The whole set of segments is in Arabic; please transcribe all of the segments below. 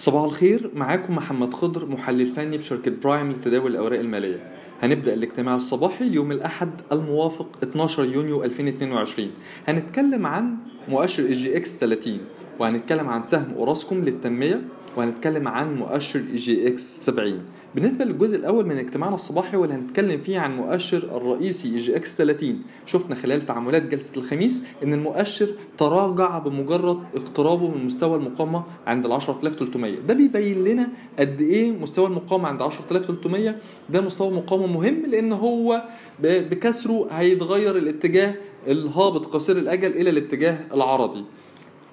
صباح الخير معاكم محمد خضر محلل فني بشركة برايم لتداول الأوراق المالية. هنبدأ الاجتماع الصباحي اليوم الأحد الموافق 12 يونيو 2022 هنتكلم عن مؤشر EGX 30 وهنتكلم عن سهم أوراسكوم للتنمية وهنتكلم عن مؤشر EGX 70 بالنسبة للجزء الأول من اجتماعنا الصباحي واللي هنتكلم فيه عن مؤشر الرئيسي EGX 30 شفنا خلال تعاملات جلسة الخميس إن المؤشر تراجع بمجرد اقترابه من مستوى المقاومة عند ال 10300 ده بيبين لنا قد إيه مستوى المقاومة عند 10300 ده مستوى مقاومة مهم لأن هو بكسره هيتغير الاتجاه الهابط قصير الأجل إلى الاتجاه العرضي.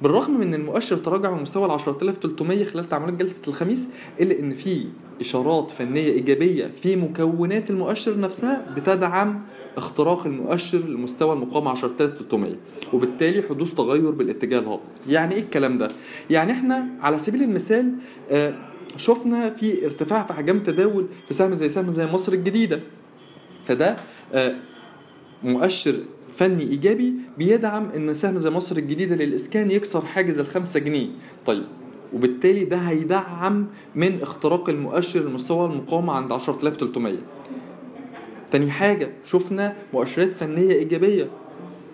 بالرغم من إن المؤشر تراجع من مستوى ال 10300 خلال تعاملات جلسة الخميس إلا إن في إشارات فنية إيجابية في مكونات المؤشر نفسها بتدعم اختراق المؤشر لمستوى المقاومة 10300 وبالتالي حدوث تغير بالاتجاه الهابط. يعني إيه الكلام ده؟ يعني إحنا على سبيل المثال آه، شفنا في ارتفاع في احجام التداول في سهم زي سهم زي مصر الجديدة. فده آه، مؤشر فني إيجابي بيدعم إن سهم زي مصر الجديدة للإسكان يكسر حاجز ال 5 جنيه. طيب وبالتالي ده هيدعم من اختراق المؤشر لمستوى المقاومة عند 10300 تاني حاجة شفنا مؤشرات فنية إيجابية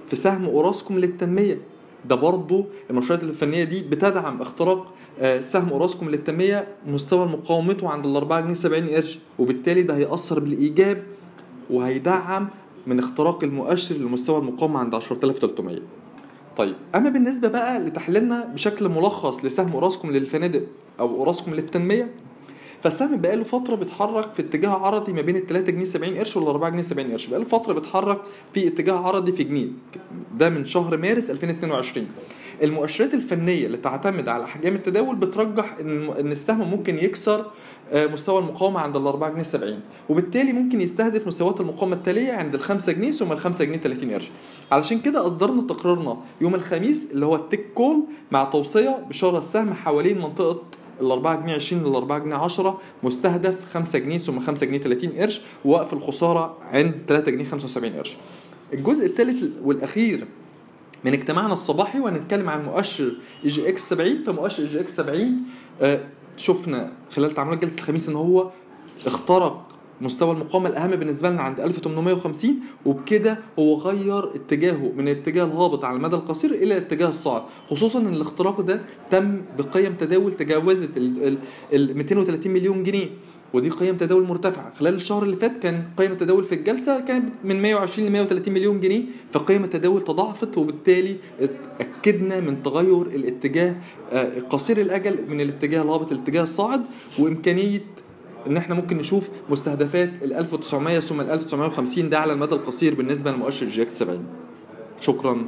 في سهم أوراسكوم للتنمية. ده برضو المؤشرات الفنية دي بتدعم اختراق آه، سهم أوراسكوم للتنمية مستوى مقاومته عند ال 4 جنيه 70 قرش وبالتالي ده هيأثر بالإيجاب وهيدعم من اختراق المؤشر لمستوى المقاومة عند 10300 طيب أما بالنسبة بقى لتحليلنا بشكل ملخص لسهم أوراسكوم للفنادق أو أوراسكوم للتنمية فالسهم بقاله فترة بيتحرك في اتجاه عرضي ما بين ال 3 جنيه 70 قرش وال 4 جنيه 70 قرش بقاله فترة بيتحرك في اتجاه عرضي في جنيه ده من شهر مارس 2022 المؤشرات الفنية اللي تعتمد على أحجام التداول بترجح إن إن السهم ممكن يكسر آه، مستوى المقاومة عند ال 4 جنيه 70 وبالتالي ممكن يستهدف مستويات المقاومة التالية عند ال 5 جنيه ثم ال 5 جنيه 30 قرش علشان كده أصدرنا تقريرنا يوم الخميس اللي هو التيك كول مع توصية بشراء السهم حوالين منطقة ال 4 جنيه 20 لل 4 جنيه 10 مستهدف 5 جنيه ثم 5 جنيه 30 قرش ووقف الخسارة عند 3 جنيه 75 قرش. الجزء الثالث والأخير من اجتماعنا الصباحي وهنتكلم عن مؤشر EGX 70 فمؤشر EGX 70 آه، شفنا خلال تعاملات جلسة الخميس إن هو اخترق مستوى المقاومة الأهم بالنسبة لنا عند 1850 وبكده هو غير اتجاهه من الاتجاه الهابط على المدى القصير إلى الاتجاه الصاعد خصوصا إن الاختراق ده تم بقيم تداول تجاوزت ال 230 مليون جنيه. ودي قيم تداول مرتفعة. خلال الشهر اللي فات كان قيم التداول في الجلسة كانت من 120 ل 130 مليون جنيه فقيم التداول تضاعفت وبالتالي اكدنا من تغير الاتجاه آه، قصير الأجل من الاتجاه الهابط للاتجاه الصاعد وإمكانية إن إحنا ممكن نشوف مستهدفات ال 1900 ثم ال 1950 ده على المدى القصير بالنسبة لمؤشر جي 70 شكرا.